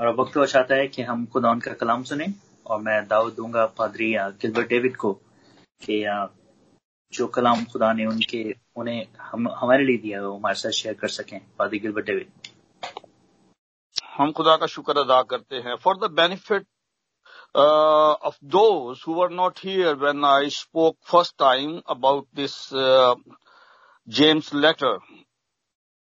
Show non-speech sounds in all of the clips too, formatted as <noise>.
और अब वक्त हुआ चाहता है कि हम खुदा उनका कलाम सुने और मैं दाऊद दूँगा पादरी गिलबर्ट डेविड को कि जो कलाम खुदा ने उनके, उन्हें हम, हमारे लिए दिया वो हमारे साथ शेयर कर सकें। पादरी, गिलबर्ट डेविड। हम खुदा का शुक्र अदा करते हैं। For the benefit of those who were not here when I spoke first time about this James letter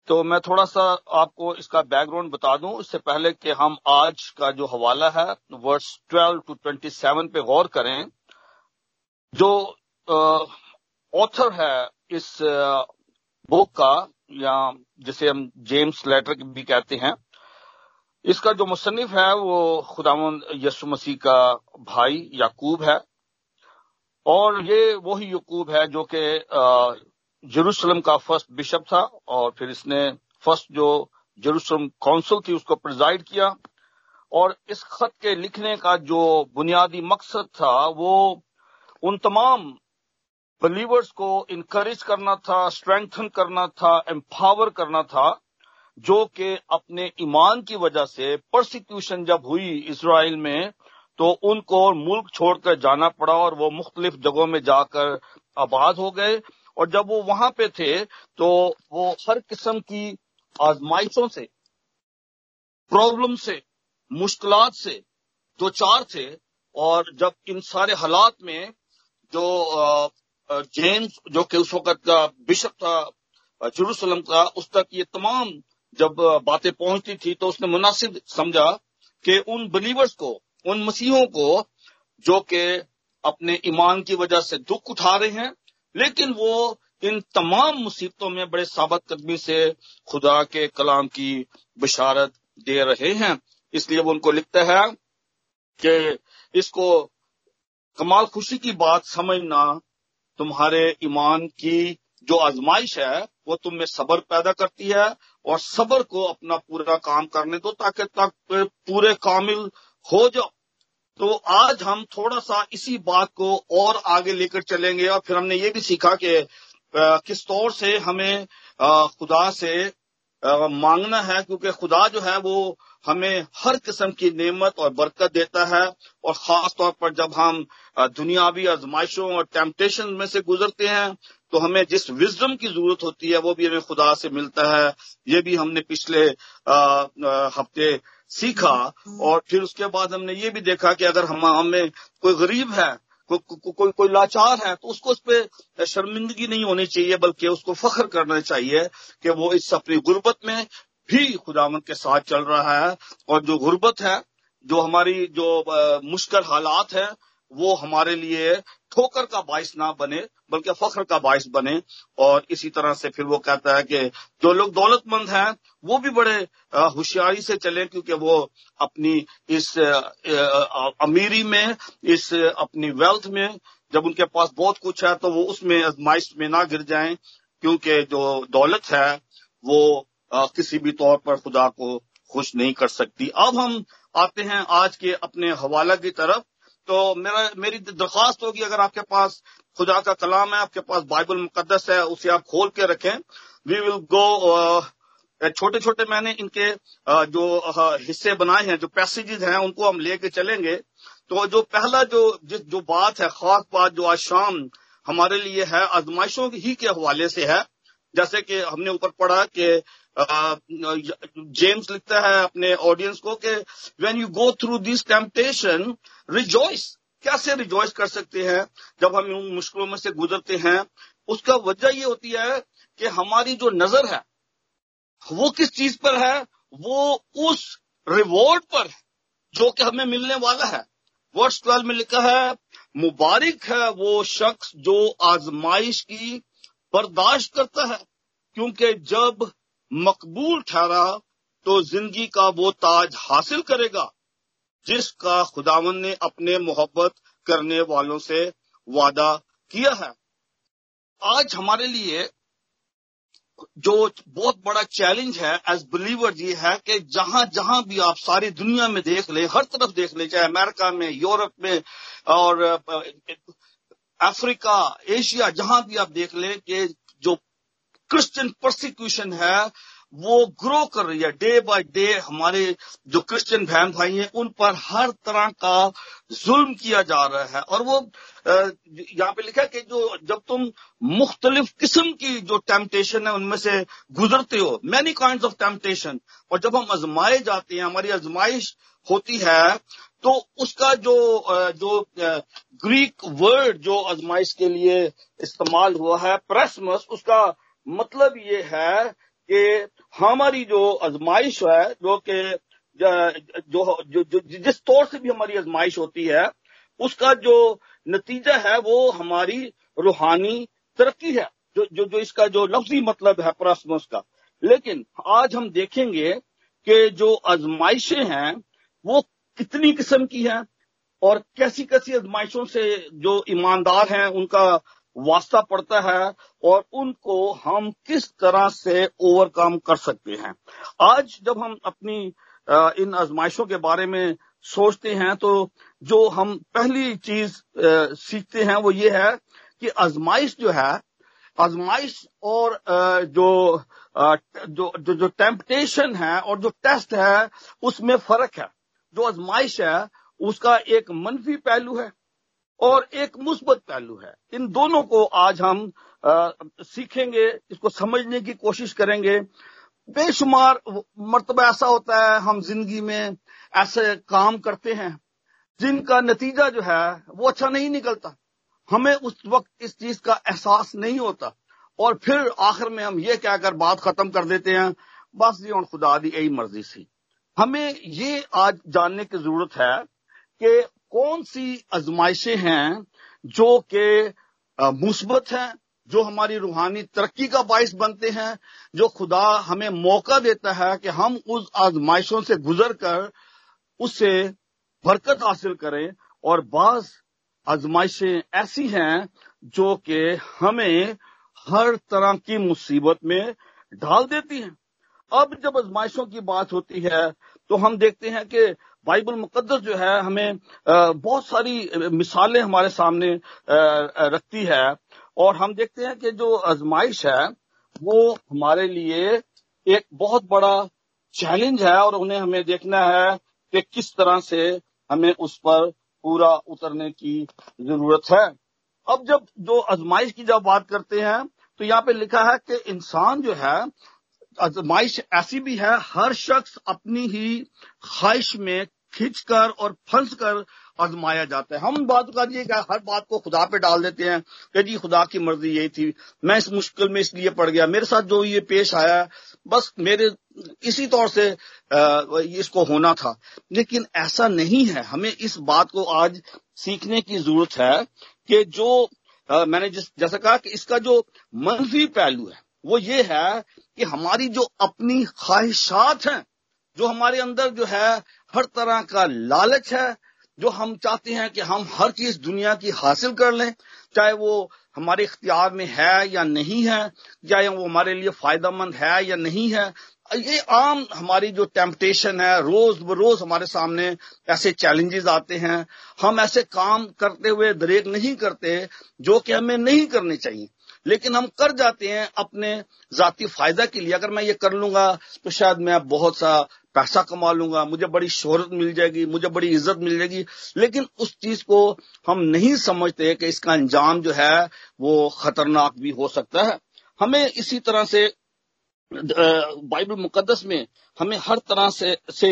तो मैं थोड़ा सा आपको इसका बैकग्राउंड बता दूँ। इससे पहले कि हम आज का जो हवाला है वर्स 12 टू 27 पे गौर करें, जो ऑथर है इस बुक का, या जिसे हम जेम्स लेटर भी कहते हैं। इसका जो मुसनफ है, वो खुदावन यसु मसीह का भाई याकूब है। और ये वही यकूब है जो कि जेरूसलम का फ़र्स्ट बिशप था और फिर इसने फ़र्स्ट जो जेरूसलम काउंसिल थी उसको प्रिजाइड किया और इस खत के लिखने का जो बुनियादी मकसद था वो उन तमाम बिलीवर्स को इनकरेज करना था स्ट्रेंथन करना था एम्पावर करना था, जो कि अपने ईमान की वजह से प्रोसिक्यूशन जब हुई इसराइल में तो उनको मुल्क छोड़कर जाना पड़ा और वो मुख्तलिफ़ जगहों में जाकर आबाद हो गए। और जब वो वहाँ पे थे तो वो हर किस्म की आजमाइशों से, प्रॉब्लम से मुश्किल से दो चार थे। और जब इन सारे हालात में जो जेम्स, जो कि उस वक्त का बिशप था, जरूसलम का, उस तक ये तमाम जब बातें पहुँचती थी तो उसने मुनासिब समझा कि उन बिलीवर्स को, उन मसीहों को, जो कि अपने ईमान की वजह से दुख उठा रहे हैं लेकिन वो इन तमाम मुसीबतों में बड़े साबत कदमी से खुदा के कलाम की बशारत दे रहे हैं। इसलिए वो उनको लिखता है कि इसको कमाल खुशी की बात समझना तुम्हारे ईमान की जो आजमाइश है, वो तुम में सबर पैदा करती है और सबर को अपना पूरा काम करने दो ताकि तक पूरे कामिल हो जाओ। तो आज हम थोड़ा सा इसी बात को और आगे लेकर चलेंगे और फिर हमने ये भी सीखा कि किस तौर से हमें खुदा से मांगना है क्योंकि खुदा जो है वो हमें हर किस्म की नेमत और बरकत देता है और खास तौर पर जब हम दुनियावी आजमाइशों और टेम्पटेशन में से गुजरते हैं तो हमें जिस विजडम की ज़रूरत होती है वो भी हमें खुदा से मिलता है। ये भी हमने पिछले हफ़्ते सीखा और फिर उसके बाद हमने ये भी देखा कि अगर हम हमें कोई गरीब है कोई को, को, कोई लाचार है तो उसको उस पर शर्मिंदगी नहीं होनी चाहिए बल्कि उसको फख्र करना चाहिए कि वो इस अपनी गुर्बत में भी खुदामंद के साथ चल रहा है और जो गुर्बत है जो हमारी जो मुश्किल हालात है वो हमारे लिए ठोकर का बायस ना बने, बल्कि फख्र का बायस बने। और इसी तरह से फिर वो कहता है कि जो लोग दौलतमंद हैं, वो भी बड़े होशियारी से चले, क्योंकि वो अपनी इस अमीरी में, इस, अपनी वेल्थ में, जब उनके पास बहुत कुछ है तो वो उसमें, आजमाइश में ना गिर जाएँ, क्योंकि जो दौलत है, वो किसी भी तौर पर खुदा को खुश नहीं कर सकती। अब हम आते हैं आज के अपने हवाला की तरफ़। तो मेरा, मेरी दरख्वास्त होगी अगर आपके पास खुदा का कलाम है, आपके पास बाइबल मुकदस है, उसे आप खोल के रखें। वी विल गो छोटे छोटे मैंने इनके जो हिस्से बनाए हैं, जो पैसेजेस हैं, उनको हम लेके चलेंगे। तो जो पहला जो, जिस, जो बात है, खास बात जो आज शाम हमारे लिए है, आजमाइशों ही के हवाले से है। जैसे कि हमने ऊपर पढ़ा कि जेम्स लिखता है अपने ऑडियंस को कि when you go through this temptation rejoice कैसे रिजॉइस कर सकते हैं? जब हम उन मुश्किलों में से गुजरते हैं, उसका वजह ये होती है कि हमारी जो नज़र है, वो किस चीज़ पर है? वो उस रिवॉर्ड पर जो कि हमें मिलने वाला है। वर्ष ट्वेल्व में लिखा है, मुबारक है वो शख्स जो आजमाइश की बर्दाश्त करता है, क्योंकि जब मकबूल ठहरा तो ज़िंदगी का वो ताज हासिल करेगा, जिसका खुदावन ने अपने मोहब्बत करने वालों से वादा किया है। आज हमारे लिए जो बहुत बड़ा चैलेंज है एज बिलीवर ये है कि जहाँ जहाँ भी आप सारी दुनिया में देख ले, हर तरफ़ देख ले, चाहे अमेरिका में, यूरोप में, और अफ्रीका, एशिया, जहाँ भी आप देख ले कि जो क्रिश्चियन प्रोसिक्यूशन है, वो ग्रो कर रही है। डे बाय डे हमारे जो क्रिश्चियन बहन भाई हैं, उन पर हर तरह का जुल्म किया जा रहा है। और वो यहाँ पे लिखा है कि जो, जब तुम मुख्तलिफ़ किस्म की जो टेम्पटेशन है, उनमें से गुजरते हो मैनी काइंड ऑफ़ टेम्पटेशन और जब हम आजमाए जाते हैं, हमारी आजमाइश होती है तो उसका जो जो ग्रीक वर्ड जो आजमाइश के लिए इस्तेमाल हुआ है प्रेसमस उसका मतलब ये है कि हमारी जो आजमाइश है जो कि जो, जो, जो जिस तौर से भी हमारी आजमाइश होती है उसका जो नतीजा है वो हमारी रूहानी तरक्की है जो जो जो इसका जो लफ्जी मतलब है प्रस्मस का। लेकिन आज हम देखेंगे कि जो आजमाइशें हैं वो कितनी किस्म की हैं और कैसी कैसी आजमाइशों से जो ईमानदार हैं उनका वास्ता पड़ता है और उनको हम किस तरह से ओवरकम कर सकते हैं। आज जब हम अपनी इन आजमाइशों के बारे में सोचते हैं तो जो हम पहली चीज़ सीखते हैं वो ये है कि आजमाइश जो है आजमाइश और जो जो जो, जो टेम्पटेशन है और जो टेस्ट है उसमें फ़र्क है। जो आजमाइश है उसका एक मनफी पहलू है। और एक मुस्बत पहलू है। इन दोनों को आज हम आ, सीखेंगे इसको समझने की कोशिश करेंगे। बेशुमार मरतबा ऐसा होता है हम ज़िंदगी में ऐसे काम करते हैं जिनका नतीजा जो है वो अच्छा नहीं निकलता। हमें उस वक्त इस चीज़ का एहसास नहीं होता। और फिर आखिर में हम ये कहकर बात खत्म कर देते हैं बस जी और खुदा दी यही मर्ज़ी सी। हमें ये आज जानने की ज़रूरत है कि कौन सी आजमाइशें हैं जो कि मुस्बत हैं, जो हमारी रूहानी तरक्की का बायस बनते हैं, जो खुदा हमें मौका देता है कि हम उस आजमाइशों से गुजर कर उससे बरकत हासिल करें। और बाज आजमाइशें ऐसी हैं जो कि हमें हर तरह की मुसीबत में डाल देती हैं। अब जब आजमाइशों की बात होती है तो हम देखते हैं कि बाइबल मुकदस जो है, हमें बहुत सारी मिसालें हमारे सामने रखती है। और हम देखते हैं कि जो आजमाइश है, वो हमारे लिए एक बहुत बड़ा चैलेंज है और उन्हें हमें देखना है कि किस तरह से हमें उस पर पूरा उतरने की ज़रूरत है। अब जब जो आजमाइश की जब बात करते हैं तो यहाँ पे लिखा है कि इंसान जो है आजमाइश ऐसी भी है, हर शख्स अपनी ही ख्वाहिश में खींचकर और फंस कर आजमाया जाता है। हम बात कर ये हर बात को खुदा पे डाल देते हैं कि जी खुदा की मर्ज़ी यही थी। मैं इस मुश्किल में इसलिए पड़ गया। मेरे साथ जो ये पेश आया, बस मेरे इसी तौर से इसको होना था। लेकिन ऐसा नहीं है। हमें इस बात को आज सीखने की ज़रूरत है कि जो मैंने जिस, जैसा कहा कि इसका जो मनफी पहलू है, वो ये है कि हमारी जो अपनी ख्वाहिशात हैं, जो हमारे अंदर जो है, हर तरह का लालच है, जो हम चाहते हैं कि हम हर चीज़ दुनिया की हासिल कर लें, चाहे वो हमारे इख्तियार में है या नहीं है चाहे वो हमारे लिए फ़ायदेमंद है या नहीं है, ये आम हमारी जो टेम्पटेशन है, रोज बरोज हमारे सामने ऐसे चैलेंजेस आते हैं। हम ऐसे काम करते हुए दरेक नहीं करते जो कि हमें नहीं करने चाहिए। लेकिन हम कर जाते हैं अपने जाति फ़ायदा के लिए। अगर मैं ये कर लूँगा तो शायद मैं बहुत सा पैसा कमा लूँगा, मुझे बड़ी शोहरत मिल जाएगी, मुझे बड़ी इज़्ज़त मिल जाएगी। लेकिन उस चीज़ को हम नहीं समझते कि इसका अंजाम जो है, वो खतरनाक भी हो सकता है। हमें इसी तरह से बाइबल मुकदस में हमें हर तरह से से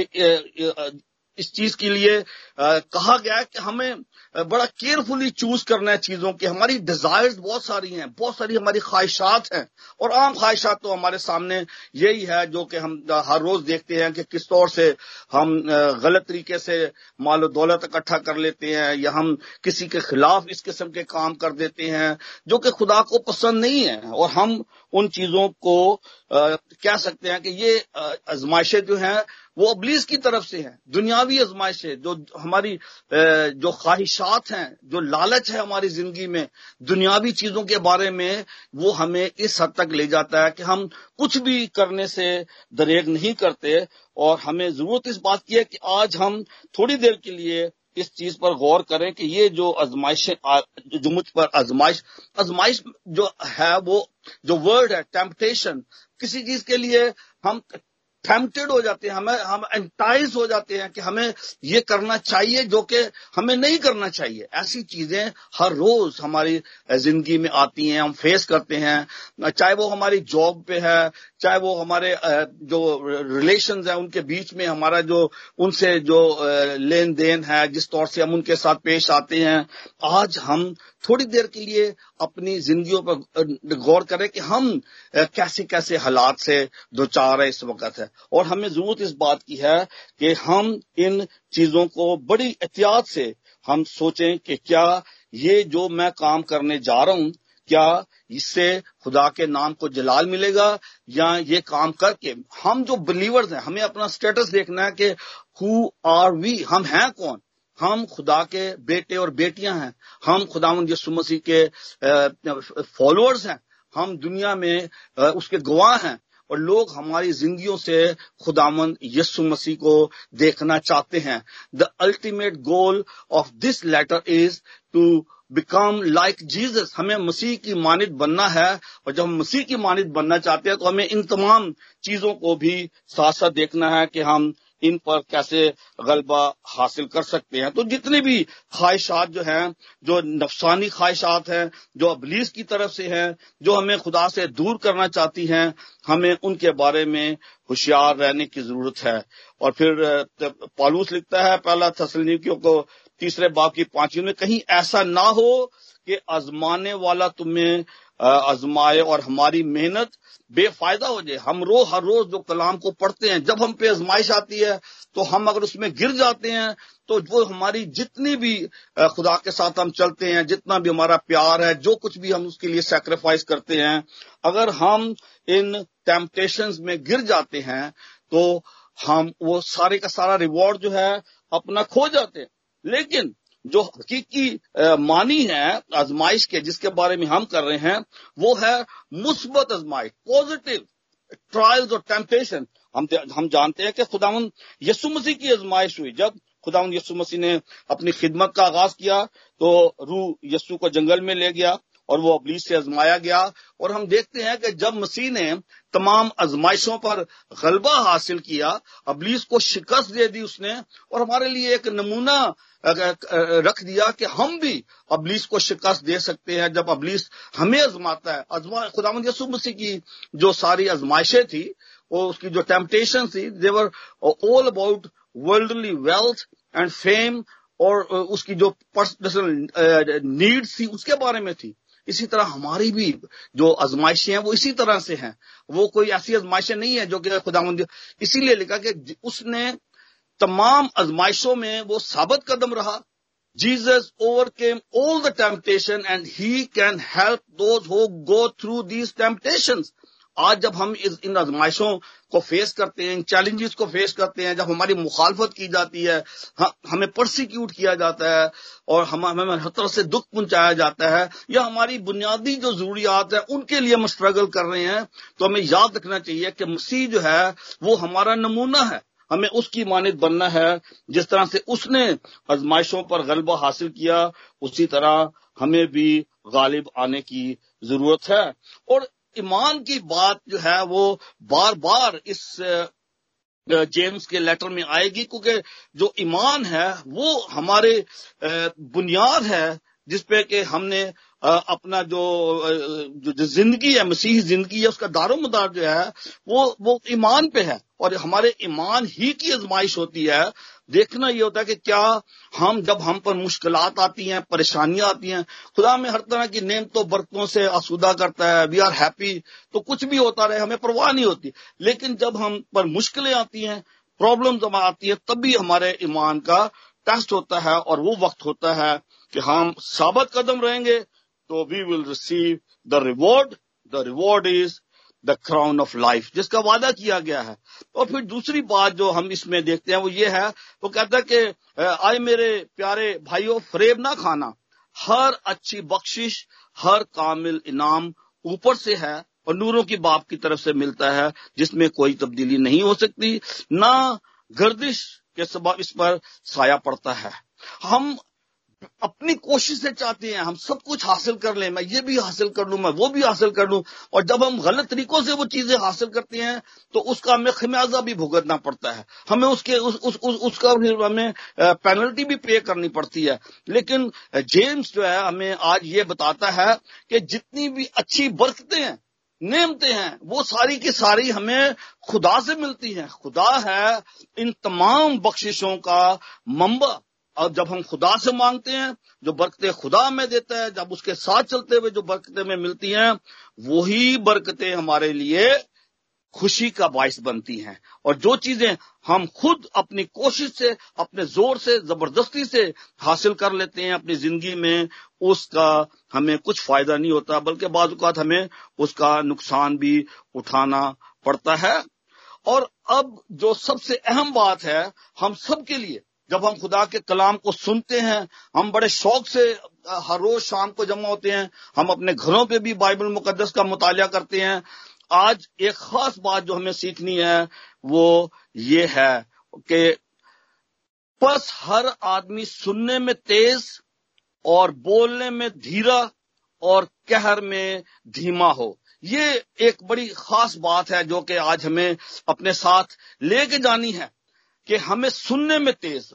इस चीज़ के लिए आ, कहा गया है कि हमें बड़ा केयरफुली चूज़ करना है चीज़ों की। हमारी डिजायर्स बहुत सारी हैं बहुत सारी हमारी ख्वाहिशात हैं। और आम ख्वाहिशात तो हमारे सामने यही है जो कि हम हर रोज देखते हैं कि किस तौर से हम गलत तरीके से मालो दौलत इकट्ठा कर लेते हैं या हम किसी के खिलाफ इस किस्म के काम कर देते हैं जो कि खुदा को पसंद नहीं है। और हम उन चीज़ों को कह सकते हैं कि ये आजमाइशें जो हैं, वो अबलीस की तरफ़ से है। दुनियावी आजमाइशें, जो हमारी जो ख्वाहिशात हैं, जो लालच है हमारी ज़िंदगी में, दुनियावी चीज़ों के बारे में, वो हमें इस हद तक ले जाता है कि हम कुछ भी करने से दरेग नहीं करते। और हमें ज़रूरत इस बात की है कि आज हम थोड़ी देर के लिए इस चीज़ पर गौर करें कि ये जो आजमाइश जो मुझ पर आजमाइश आजमाइश जो है वो, जो वर्ड है टेम्पटेशन किसी चीज़ के लिए हम टेम्पटेड हो जाते हैं, हमें, हम एंटाइज हो जाते हैं कि हमें ये करना चाहिए जो कि हमें नहीं करना चाहिए। ऐसी चीज़ें हर रोज हमारी ज़िंदगी में आती हैं, हम फेस करते हैं। चाहे वो हमारी जॉब पे है, चाहे वो हमारे जो रिलेशन है, उनके बीच में हमारा जो, उनसे जो लेन देन है, जिस तौर से हम उनके साथ पेश आते हैं। आज हम थोड़ी देर के लिए अपनी जिंदगियों पर गौर करें कि हम कैसे कैसे हालात से दो चार है इस वक्त है। और हमें ज़रूरत इस बात की है कि हम इन चीज़ों को बड़ी एहतियात से हम सोचें कि क्या ये जो मैं काम करने जा रहा हूँ, क्या इससे खुदा के नाम को जलाल मिलेगा या ये काम करके हम जो बिलीवर्स हैं, हमें अपना स्टेटस देखना है कि हु आर वी हम हैं कौन? हम खुदा के बेटे और बेटियाँ हैं। हम खुदा यसु मसीह के फॉलोअर्स हैं। हम दुनिया में उसके गवाह हैं। और लोग हमारी जिंदगियों से खुदामंद यस्सु मसीह को देखना चाहते हैं। The ultimate goal of this letter is to become like Jesus हमें मसीह की मानित बनना है। और जब हम मसीह की मानित बनना चाहते हैं तो हमें इन तमाम चीज़ों को भी साथ साथ देखना है कि हम इन पर कैसे गलबा हासिल कर सकते हैं। तो जितनी भी ख्वाहिशात जो हैं, जो नफसानी ख्वाहिशात हैं, जो अबलीस की तरफ़ से हैं, जो हमें खुदा से दूर करना चाहती हैं, हमें उनके बारे में होशियार रहने की ज़रूरत है। और फिर पालूस लिखता है, पहला तसलनिकियों को तीसरे बाप की पांचवी में, कहीं ऐसा ना हो कि आजमाने वाला तुम्हें आजमाए और हमारी मेहनत बेफायदा हो जाए। हम रो, हर रोज जो कलाम को पढ़ते हैं, जब हम पे आजमाइश आती है तो हम अगर उसमें गिर जाते हैं तो वो हमारी जितनी भी खुदा के साथ हम चलते हैं, जितना भी हमारा प्यार है, जो कुछ भी हम उसके लिए सेक्रीफाइस करते हैं, अगर हम इन टेम्पटेशन में गिर जाते हैं तो हम, वो सारे का सारा रिवॉर्ड जो है, अपना खो जाते हैं। लेकिन जो हकीकी मानी है, आजमाइश के, जिसके बारे में हम कर रहे हैं, वो है मुस्बत आजमाइश पॉजिटिव ट्रायल्स और टेम्पटेशन हम हम जानते हैं कि खुदावन यसु मसीह की आजमाइश हुई। जब खुदावन यसु मसीह ने अपनी खिदमत का आगाज़ किया तो रू यसु को जंगल में ले गया और वो अबलीस से आजमाया गया। और हम देखते हैं कि जब मसीह ने तमाम आजमाइशों पर गलबा हासिल किया, अबलीस को शिकस्त दे दी उसने और हमारे लिए एक नमूना रख दिया कि हम भी अबलीस को शिकस्त दे सकते हैं जब अबलीस हमें आजमाता है। अजमा खुदाम यसु मसीह की जो सारी आजमाइशें थी और उसकी जो टेम्पटेशन थी they were all about worldly wealth and fame और उसकी जो पर्सनल नीड्स थी, उसके बारे में थी। इसी तरह हमारी भी जो आजमाइशें हैं, वो इसी तरह से हैं। वो कोई ऐसी आजमाइशें नहीं है जो कि खुदा इसीलिए लिखा कि उसने तमाम आजमाइशों में वो साबित कदम रहा। Jesus overcame all the temptation and he can help those who go through these temptations. आज जब हम इस, इन आजमाइशों को फेस करते हैं, इन चैलेंजेस को फेस करते हैं, जब हमारी मुखालफत की जाती है हमें प्रोसिक्यूट किया जाता है, और हम, हमें हर तरह से दुख पहुँचाया जाता है, या हमारी बुनियादी जो जरूरियात है, उनके लिए हम स्ट्रगल कर रहे हैं तो हमें याद रखना चाहिए कि मसीह जो है, वो हमारा नमूना है। हमें उसकी मानित बनना है, जिस तरह से उसने आजमाइशों पर गलबा हासिल किया, उसी तरह हमें भी गालिब आने की ज़रूरत है। और ईमान की बात जो है वो बार बार इस जेम्स के लेटर में आएगी, क्योंकि जो ईमान है वो हमारे बुनियाद है जिसपे कि हमने अपना जो जो ज़िंदगी है, मसीह ज़िंदगी है, उसका दारो मदार जो है, वो वो ईमान पे है। और हमारे ईमान ही की आजमाइश होती है। देखना ये होता है कि क्या हम, जब हम पर मुश्किल आती हैं, परेशानियाँ आती हैं, खुदा में हर तरह की नेमतों, बरतों से आसूदा करता है वी आर हैप्पी तो कुछ भी होता रहे, हमें परवाह नहीं होती। लेकिन जब हम पर मुश्किलें आती हैं प्रॉब्लम जब आती है, तब भी हमारे ईमान का टेस्ट होता है, और वो वक्त होता है कि हम साबित कदम रहेंगे तो we will receive the reward the reward is the crown of life जिसका वादा किया गया है। और फिर दूसरी बात जो हम इसमें देखते हैं, वो ये है, वो कहता है कि आए मेरे प्यारे भाइयों, फरेब ना खाना। हर अच्छी बख्शिश, हर कामिल इनाम ऊपर से है और नूरों की बाप की तरफ़ से मिलता है, जिसमें कोई तब्दीली नहीं हो सकती, ना गर्दिश के सबब इस पर साया पड़ता है। हम अपनी कोशिश से चाहते हैं हम सब कुछ हासिल कर लें मैं ये भी हासिल कर लूँ मैं वो भी हासिल कर लूँ और जब हम गलत तरीकों से वो चीज़ें हासिल करते हैं तो उसका हमें खमियाजा भी भुगतना पड़ता है। हमें उसके उस, उस, उस, उसका हमें पेनल्टी भी पे करनी पड़ती है। लेकिन जेम्स जो है हमें आज ये बताता है कि जितनी भी अच्छी बरकतें हैं नेमते हैं वो सारी की सारी हमें खुदा से मिलती हैं। खुदा है इन तमाम बख्शिशों का मंबा। और जब हम खुदा से मांगते हैं, जो बरकतें खुदा में देता है, जब उसके साथ चलते हुए जो बरकतें में मिलती हैं, वही बरकतें हमारे लिए खुशी का बायस बनती हैं। और जो चीज़ें हम खुद अपनी कोशिश से, अपने ज़ोर से, ज़बरदस्ती से हासिल कर लेते हैं अपनी ज़िंदगी में, उसका हमें कुछ फ़ायदा नहीं होता, बल्कि बाजुकात हमें उसका नुकसान भी उठाना पड़ता है। और अब जो सबसे अहम बात है, हम सबके लिए जब हम खुदा के कलाम को सुनते हैं, हम बड़े शौक से हर रोज शाम को जमा होते हैं। हम अपने घरों पे भी बाइबल मुकदस का मुताल करते हैं। आज एक खास बात जो हमें सीखनी है, वो ये है कि बस हर आदमी सुनने में तेज और बोलने में धीरा और कहर में धीमा हो। ये एक बड़ी खास बात है जो कि आज हमें अपने साथ लेके जानी है। कि हमें सुनने में तेज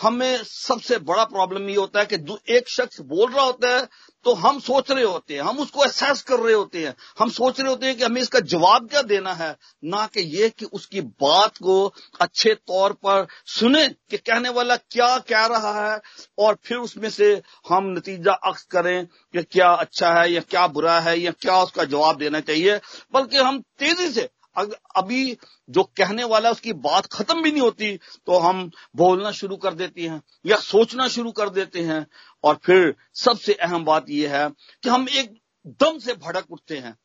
हमें सबसे बड़ा प्रॉब्लम ये होता है कि एक शख्स बोल रहा होता है तो हम सोच रहे होते हैं, हम उसको एहसास कर रहे होते हैं। हम सोच रहे होते हैं कि हमें इसका जवाब क्या देना है, ना कि ये कि उसकी बात को अच्छे तौर पर सुने कि कहने वाला क्या कह रहा है, और फिर उसमें से हम नतीजा अक्स करें कि क्या अच्छा है या क्या बुरा है या क्या उसका जवाब देना चाहिए। बल्कि हम तेज़ी से अभी जो कहने वाला उसकी बात खत्म भी नहीं होती तो हम बोलना शुरू कर देते हैं, या सोचना शुरू कर देते हैं, और फिर सबसे अहम बात यह है कि हम एक दम से भड़क उठते हैं।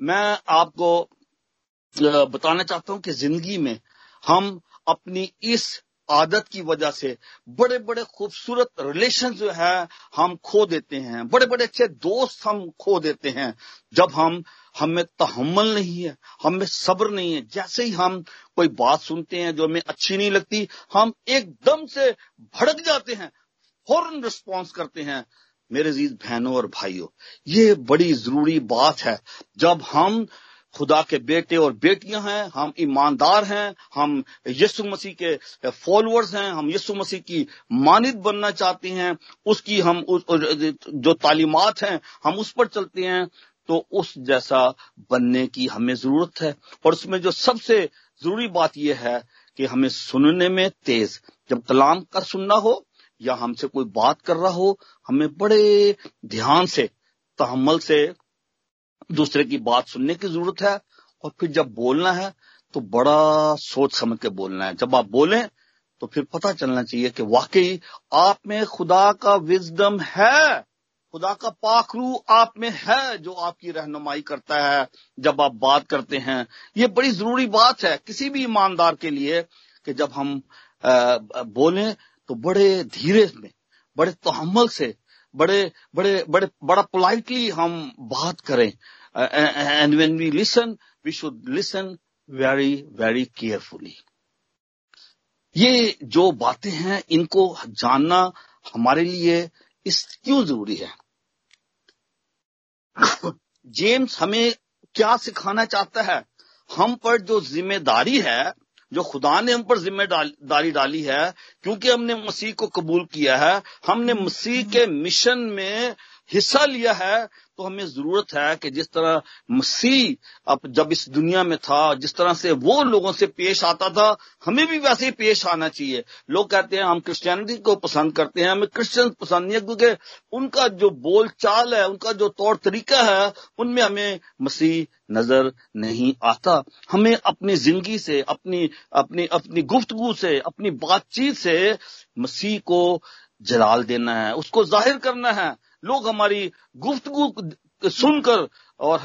मैं आपको बताना चाहता हूँ कि ज़िंदगी में हम अपनी इस आदत की वजह से बड़े बड़े खूबसूरत रिलेशन जो है, हम खो देते हैं बड़े बड़े अच्छे दोस्त हम खो देते हैं, जब हम हमें तहमल नहीं है हमें सब्र नहीं है। जैसे ही हम कोई बात सुनते हैं जो हमें अच्छी नहीं लगती हम एकदम से भड़क जाते हैं फ़ौरन रिस्पॉन्स करते हैं मेरे जीत बहनों और भाइयों ये बड़ी ज़रूरी बात है। जब हम खुदा के बेटे और बेटियाँ हैं हम ईमानदार हैं हम यीशु मसीह के फॉलोअर्स हैं हम यीशु मसीह की मानित बनना चाहते हैं उसकी हम उस, जो तालीमात हैं हम उस पर चलते हैं तो उस जैसा बनने की हमें ज़रूरत है। और उसमें जो सबसे ज़रूरी बात यह है कि हमें सुनने में तेज, जब कलाम का सुनना हो या हमसे कोई बात कर रहा हो, हमें बड़े ध्यान से, तहमल से दूसरे की बात सुनने की ज़रूरत है। और फिर जब बोलना है तो बड़ा सोच समझ के बोलना है। जब आप बोलें तो फिर पता चलना चाहिए कि वाकई आप में खुदा का विजडम है। खुदा का पाखरू आप में है जो आपकी रहनुमाई करता है, जब आप बात करते हैं। ये बड़ी ज़रूरी बात है किसी भी ईमानदार के लिए कि जब हम बोलें तो बड़े धीरे में, बड़े तहमल से, बड़े बड़े बड़े, बड़ा पोलाइटली हम बात करें। And when we listen we should listen very very carefully ये जो बातें हैं, इनको जानना हमारे लिए इस क्यों ज़रूरी है। <coughs> जेम्स हमें क्या सिखाना चाहता है? हम पर जो ज़िम्मेदारी है, जो खुदा ने हम पर ज़िम्मेदारी डाली है, क्योंकि हमने मसीह को कबूल किया है, हमने मसीह के मिशन में हिस्सा लिया है तो हमें ज़रूरत है कि जिस तरह मसीह अब जब इस दुनिया में था, जिस तरह से वो लोगों से पेश आता था, हमें भी वैसे ही पेश आना चाहिए। लोग कहते हैं, हम क्रिश्चियनिटी को पसंद करते हैं, हमें क्रिश्चियन पसंद नहीं है, क्योंकि उनका जो बोल चाल है, उनका जो तौर तरीका है, उनमें हमें मसीह नज़र नहीं आता। हमें अपनी ज़िंदगी से, अपनी अपनी अपनी गुफ्तगु से, अपनी बातचीत से मसीह को जलाल देना है, उसको ज़ाहिर करना है। लोग हमारी गुफ्तगु सुनकर और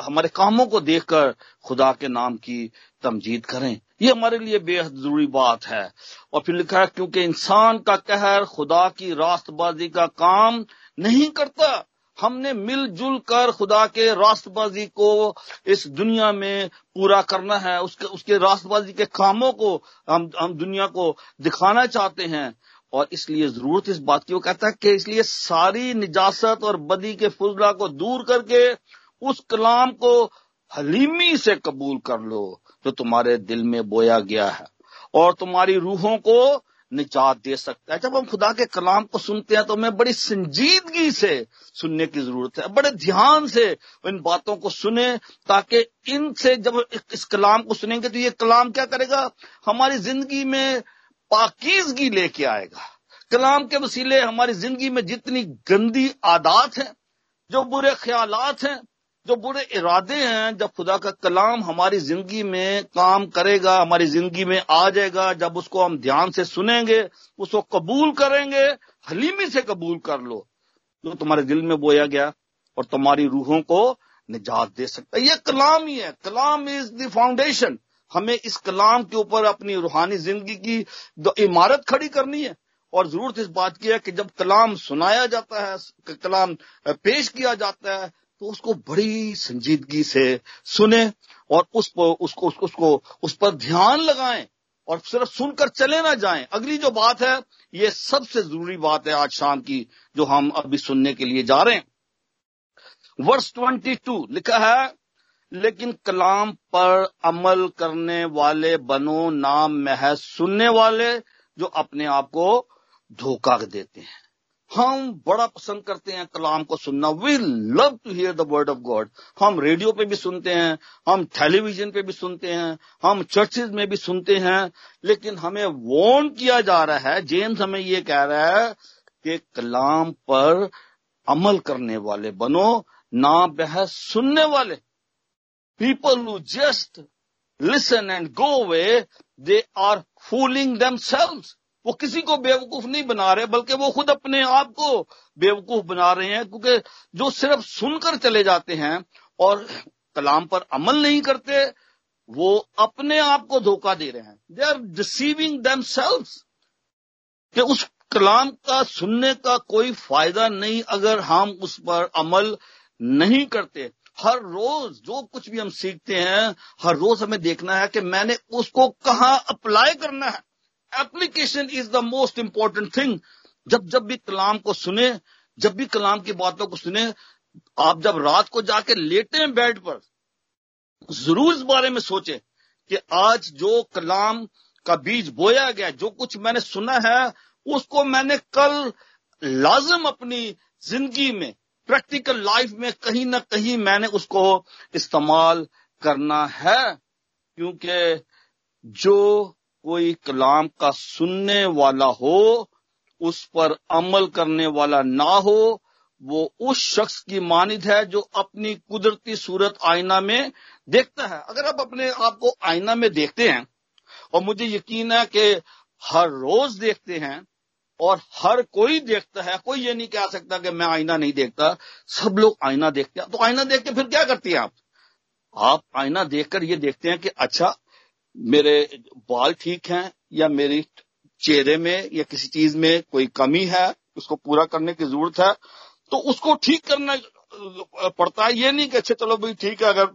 हमारे कामों को देखकर खुदा के नाम की तमजीद करें। ये हमारे लिए बेहद ज़रूरी बात है। और फिर लिखा है, क्योंकि इंसान का कहर खुदा की रास्तबाजी का काम नहीं करता। हमने मिलजुल कर खुदा के रास्तबाजी को इस दुनिया में पूरा करना है। उसके उसके रास्तबाजी के कामों को हम हम दुनिया को दिखाना चाहते हैं। और इसलिए ज़रूरत इस बात की, वो कहता है कि इसलिए सारी निजासत और बदी के फुजला को दूर करके उस कलाम को हलीमी से कबूल कर लो, जो तुम्हारे दिल में बोया गया है, और तुम्हारी रूहों को निजात दे सकता है। जब हम खुदा के कलाम को सुनते हैं तो हमें बड़ी संजीदगी से सुनने की ज़रूरत है, बड़े ध्यान से इन बातों को सुने, ताकि इनसे जब इस कलाम को सुनेंगे तो ये कलाम क्या करेगा? हमारी ज़िंदगी में पाकिजगी लेके आएगा। कलाम के वसीले हमारी ज़िंदगी में जितनी गंदी आदात हैं, जो बुरे ख्याल हैं, जो बुरे इरादे हैं, जब खुदा का कलाम हमारी ज़िंदगी में काम करेगा, हमारी ज़िंदगी में आ जाएगा, जब उसको हम ध्यान से सुनेंगे, उसको कबूल करेंगे, हलीमी से कबूल कर लो जो तुम्हारे दिल में बोया गया और तुम्हारी रूहों को निजात दे सकता है। ये कलाम ही है। कलाम इज़ द फाउंडेशन हमें इस कलाम के ऊपर अपनी रूहानी ज़िंदगी की इमारत खड़ी करनी है। और ज़रूरत इस बात की है कि जब कलाम सुनाया जाता है कलाम पेश किया जाता है तो उसको बड़ी संजीदगी से सुने और उस पर उसको उसको, उसको उस पर ध्यान लगाएँ और सिर्फ़ सुनकर चले ना जाएँ। अगली जो बात है ये सबसे ज़रूरी बात है आज शाम की जो हम अभी सुनने के लिए जा रहे हैं। वर्ष ट्वेंटी टू लिखा है लेकिन कलाम पर अमल करने वाले बनो नाम महज सुनने वाले जो अपने आप को धोखा देते हैं। हम बड़ा पसंद करते हैं कलाम को सुनना। We love to hear the word of God हम रेडियो पे भी सुनते हैं, हम टेलीविज़न पे भी सुनते हैं, हम चर्चेज में भी सुनते हैं, लेकिन हमें वॉर्न किया जा रहा है जेम्स हमें ये कह रहा है कि कलाम पर अमल करने वाले बनो ना बहस सुनने वाले। Who just listen and go away they are fooling themselves वो किसी को बेवकूफ़ नहीं बना रहे, बल्कि वो खुद अपने आप को बेवकूफ़ बना रहे हैं, क्योंकि जो सिर्फ़ सुनकर चले जाते हैं और कलाम पर अमल नहीं करते, वो अपने आप को धोखा दे रहे हैं। दे आर डिसीविंग दम कि उस कलाम का सुनने का कोई फ़ायदा नहीं अगर हम उस पर अमल नहीं करते। हर रोज जो कुछ भी हम सीखते हैं, हर रोज हमें देखना है कि मैंने उसको कहा अप्लाई करना है। Application is the most important thing जब जब भी कलाम को सुने, जब भी कलाम की बातों को सुने, आप जब रात को जाके लेटे हैं बेड पर, ज़रूर इस बारे में सोचे कि आज जो कलाम का बीज बोया गया, जो कुछ मैंने सुना है, उसको मैंने कल लाजम अपनी ज़िंदगी में प्रैक्टिकल लाइफ में कहीं ना कहीं मैंने उसको इस्तेमाल करना है, क्योंकि जो कोई कलाम का सुनने वाला हो, उस पर अमल करने वाला ना हो, वो उस शख्स की मानिद है जो अपनी कुदरती सूरत आईना में देखता है। अगर आप अपने आप को आईना में देखते हैं, और मुझे यकीन है कि हर रोज देखते हैं और हर कोई देखता है, कोई ये नहीं कह सकता कि मैं आईना नहीं देखता। सब लोग आईना देखते हैं। तो आईना देख के फिर क्या करती हैं आप? आप आईना देखकर ये देखते हैं कि अच्छा मेरे बाल ठीक हैं या मेरी चेहरे में या किसी चीज़ में कोई कमी है, उसको पूरा करने की ज़रूरत है तो उसको ठीक करना पड़ता है। ये नहीं कि अच्छा चलो भाई ठीक है, अगर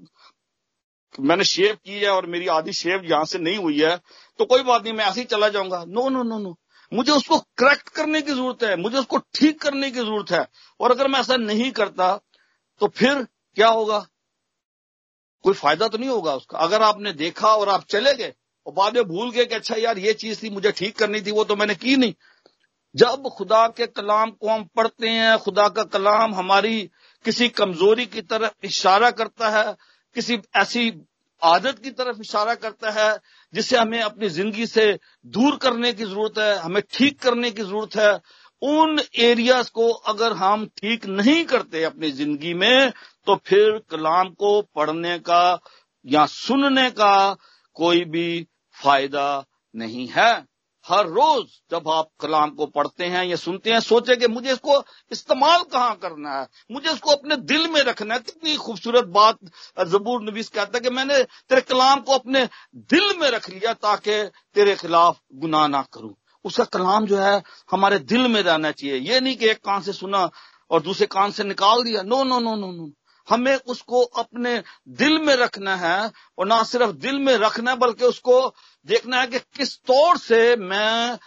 मैंने शेव की है और मेरी आधी शेव यहाँ से नहीं हुई है तो कोई बात नहीं, मैं ऐसे ही चला जाऊँगा। नो नो नो नो मुझे उसको करेक्ट करने की ज़रूरत है, मुझे उसको ठीक करने की ज़रूरत है। और अगर मैं ऐसा नहीं करता तो फिर क्या होगा? कोई फ़ायदा तो नहीं होगा उसका। अगर आपने देखा और आप चले गए और बाद में भूल गए कि अच्छा यार, ये चीज़ थी, मुझे ठीक करनी थी, वो तो मैंने की नहीं। जब खुदा के कलाम को हम पढ़ते हैं, खुदा का कलाम हमारी किसी कमज़ोरी की तरफ़ इशारा करता है, किसी ऐसी आदत की तरफ़ इशारा करता है जिसे हमें अपनी ज़िंदगी से दूर करने की ज़रूरत है, हमें ठीक करने की ज़रूरत है, उन एरियाज़ को अगर हम ठीक नहीं करते अपनी ज़िंदगी में तो फिर कलाम को पढ़ने का या सुनने का कोई भी फ़ायदा नहीं है। हर रोज जब आप कलाम को पढ़ते हैं या सुनते हैं, सोचे कि मुझे इसको इस्तेमाल कहाँ करना है? मुझे इसको अपने दिल में रखना है। कितनी खूबसूरत बात जबूर नवीस कहता है कि मैंने तेरे कलाम को अपने दिल में रख लिया ताकि तेरे खिलाफ गुनाह ना करूँ। उसका कलाम जो है, हमारे दिल में रहना चाहिए। ये नहीं कि एक कान से सुना और दूसरे कान से निकाल दिया। No no no no no हमें उसको अपने दिल में रखना है और ना सिर्फ़ दिल में रखना है, बल्कि उसको देखना है कि किस तौर से मैं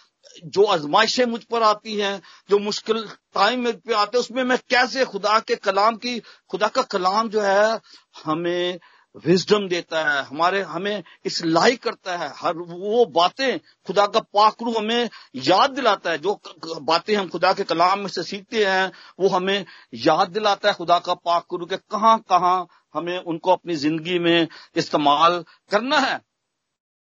जो आजमाइशें मुझ पर आती हैं, जो मुश्किल टाइम मेरे पे आते हैं, उसमें मैं कैसे खुदा के कलाम की, खुदा का कलाम जो है, हमें विजडम देता है, हमारे, हमें इस लाइक करता है, हर वो बातें खुदा का पाकरू हमें याद दिलाता है, जो बातें हम खुदा के कलाम में से सीखते हैं, वो हमें याद दिलाता है खुदा का पाकरू के कहाँ कहाँ हमें उनको अपनी ज़िंदगी में इस्तेमाल करना है।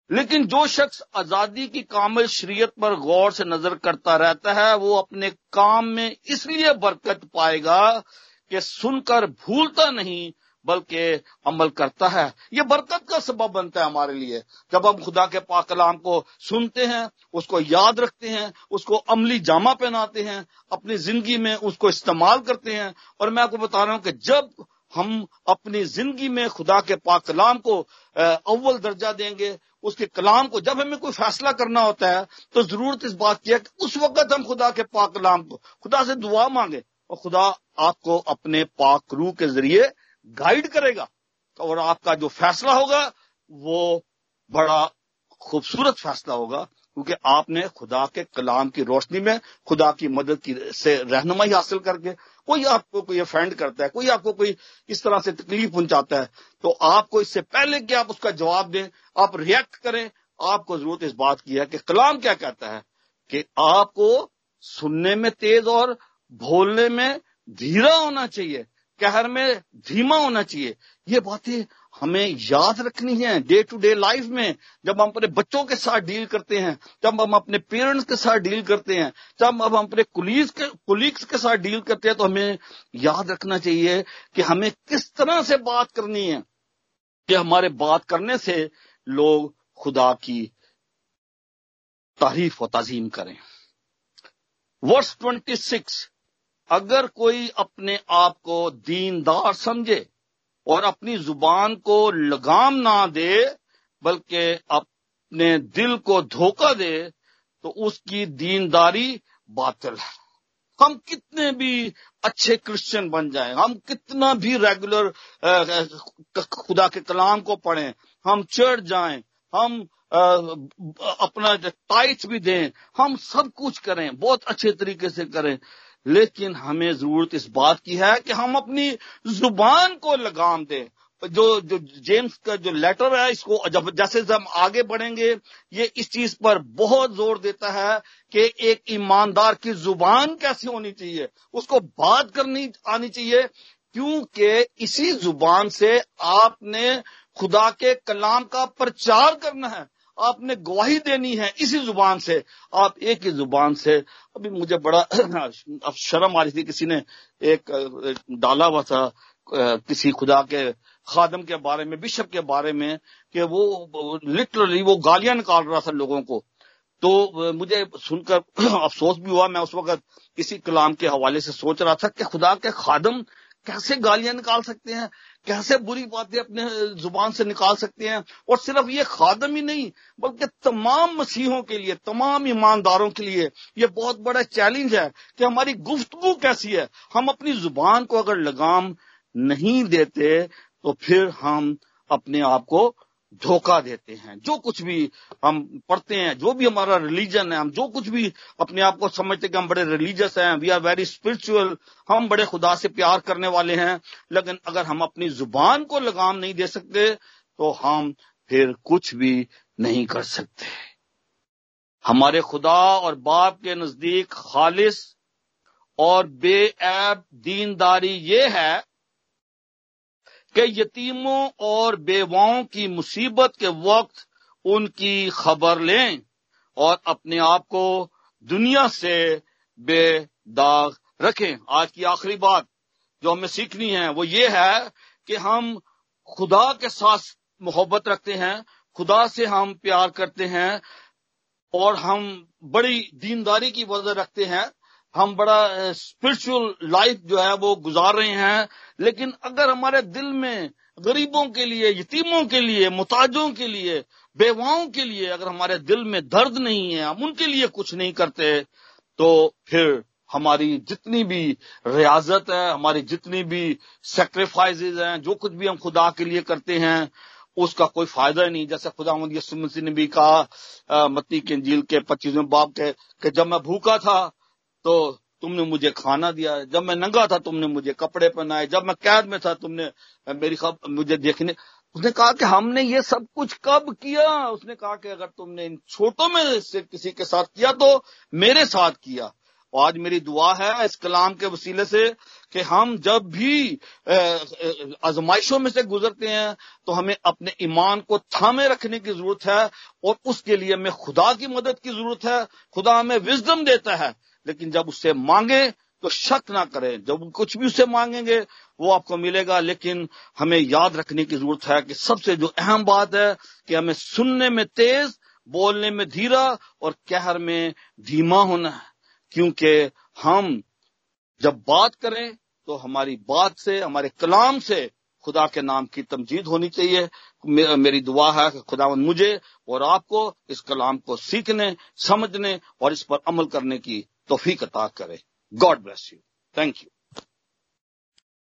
लेकिन जो शख्स आज़ादी की कामिल शरीयत पर गौर से नज़र करता रहता है, वो अपने काम में इसलिए बरकत पाएगा कि सुनकर भूलता नहीं बल्कि अमल करता है। ये बरकत का सबब बनता है हमारे लिए। जब हम खुदा के पाक कलाम को सुनते हैं, उसको याद रखते हैं, उसको अमली जामा पहनाते हैं, अपनी ज़िंदगी में उसको इस्तेमाल करते हैं, और मैं आपको बता रहा हूँ कि जब हम अपनी ज़िंदगी में खुदा के पाक कलाम को अव्वल दर्जा देंगे, उसके कलाम को, जब हमें कोई फैसला करना होता है तो ज़रूरत इस बात की है कि उस वक्त हम खुदा के पाक कलाम को, खुदा से दुआ मांगे और खुदा आपको अपने पाक रू के ज़रिए गाइड करेगा और आपका जो फैसला होगा, वो बड़ा खूबसूरत फैसला होगा, क्योंकि आपने खुदा के कलाम की रोशनी में, खुदा की मदद की से रहनुमाई हासिल करके, कोई आपको कोई अफेंड करता है, कोई आपको कोई इस तरह से तकलीफ़ पहुंचाता है तो आपको इससे पहले कि आप उसका जवाब दें, आप रिएक्ट करें, आपको ज़रूरत इस बात की है कि कलाम क्या कहता है, कि आपको सुनने में तेज और बोलने में धीरा होना चाहिए कहर में धीमा होना चाहिए। ये बातें हमें याद रखनी है डे टू डे लाइफ में। जब हम अपने बच्चों के साथ डील करते हैं, जब हम अपने पेरेंट्स के साथ डील करते हैं, जब हम अपने कुलीग्स के कुलीग्स के साथ डील करते हैं तो हमें याद रखना चाहिए कि हमें किस तरह से बात करनी है। कि हमारे बात करने से लोग खुदा की तारीफ़ और तजीम करें। वर्ष ट्वेंटी सिक्स अगर कोई अपने आप को दीनदार समझे और अपनी ज़ुबान को लगाम ना दे, बल्कि अपने दिल को धोखा दे तो उसकी दीनदारी बातिल है। हम कितने भी अच्छे क्रिश्चियन बन जाएँ, हम कितना भी रेगुलर खुदा के कलाम को पढ़ें, हम चढ़ जाएँ, हम अपना टाइट भी दें, हम सब कुछ करें, बहुत अच्छे तरीके से करें। लेकिन हमें ज़रूरत इस बात की है कि हम अपनी ज़ुबान को लगाम दें। जो जो जेम्स का जो लेटर है, इसको जब, जैसे हम आगे बढ़ेंगे, ये इस चीज़ पर बहुत ज़ोर देता है कि एक ईमानदार की ज़ुबान कैसी होनी चाहिए, उसको बात करनी आनी चाहिए, क्योंकि इसी ज़ुबान से आपने खुदा के कलाम का प्रचार करना है। आपने गवाही देनी है इसी ज़ुबान से। आप एक ही ज़ुबान से। अभी मुझे बड़ा <clears throat> अब शर्म आ रही थी, किसी ने एक डाला हुआ था किसी खुदा के, खादम के बारे में, बिशप के बारे में, कि वो लिटरली वो गालियाँ निकाल रहा था लोगों को। तो मुझे सुनकर <clears throat> अफसोस भी हुआ। मैं उस वक्त किसी कलाम के हवाले से सोच रहा था कि खुदा के खादम कैसे गालियाँ निकाल सकते हैं। कैसे बुरी बातें अपने ज़ुबान से निकाल सकते हैं? और सिर्फ़ ये खादम ही नहीं, बल्कि तमाम मसीहों के लिए, तमाम ईमानदारों के लिए यह बहुत बड़ा चैलेंज है कि हमारी गुफ्तगु कैसी है। हम अपनी ज़ुबान को अगर लगाम नहीं देते तो फिर हम अपने आप को धोखा देते हैं। जो कुछ भी हम पढ़ते हैं, जो भी हमारा रिलीजन है, हम जो कुछ भी अपने आप को समझते कि हम बड़े रिलीजियस हैं वी आर वेरी स्पिरिचुअल हम बड़े खुदा से प्यार करने वाले हैं, लेकिन अगर हम अपनी ज़ुबान को लगाम नहीं दे सकते तो हम फिर कुछ भी नहीं कर सकते। हमारे खुदा और बाप के नज़दीक खालिश और बेऐब दीनदारी ये है कि यतीमों और बेवाओं की मुसीबत के वक्त उनकी खबर लें और अपने आप को दुनिया से बेदाग रखें। आज की आखिरी बात जो हमें सीखनी है, वो ये है कि हम खुदा के साथ मोहब्बत रखते हैं, खुदा से हम प्यार करते हैं और हम बड़ी दीनदारी की वजह रखते हैं। हम बड़ा स्पिरिचुअल लाइफ जो है वो गुजार रहे हैं, लेकिन अगर हमारे दिल में गरीबों के लिए, यतीमों के लिए मुताजों के लिए, बेवाओं के लिए अगर हमारे दिल में दर्द नहीं है, हम उनके लिए कुछ नहीं करते तो फिर हमारी जितनी भी रियाजत है, हमारी जितनी भी सेक्रीफाइसेज हैं, जो कुछ भी हम खुदा के लिए करते हैं, उसका कोई फ़ायदा ही नहीं। जैसे खुदा यसु ने भी कहा मत्ती के इंजील के पच्चीसवें बाप के, कि जब मैं भूखा था तो तुमने मुझे खाना दिया। जब मैं नंगा था, तुमने मुझे कपड़े पहनाए। जब मैं कैद में था, तुमने मेरी खब, मुझे देखने, उसने कहा कि हमने ये सब कुछ कब किया? उसने कहा कि अगर तुमने इन छोटों में से किसी के साथ किया तो मेरे साथ किया। और आज मेरी दुआ है इस कलाम के वसीले से कि हम जब भी आजमाइशों में से गुजरते हैं तो हमें अपने ईमान को थामे रखने की ज़रूरत है और उसके लिए हमें खुदा की मदद की ज़रूरत है। खुदा हमें विजडम देता है। लेकिन जब उससे मांगे तो शक ना करें। जब कुछ भी उससे मांगेंगे, वो आपको मिलेगा। लेकिन हमें याद रखने की ज़रूरत है कि सबसे जो अहम बात है कि हमें सुनने में तेज, बोलने में धीरा और कहर में धीमा होना है। क्योंकि हम जब बात करें तो हमारी बात से, हमारे कलाम से खुदा के नाम की तमजीद होनी चाहिए। मेरी दुआ है कि खुदा मुझे और आपको इस कलाम को सीखने, समझने और इस पर अमल करने की तोफीक अता करे। God bless you thank you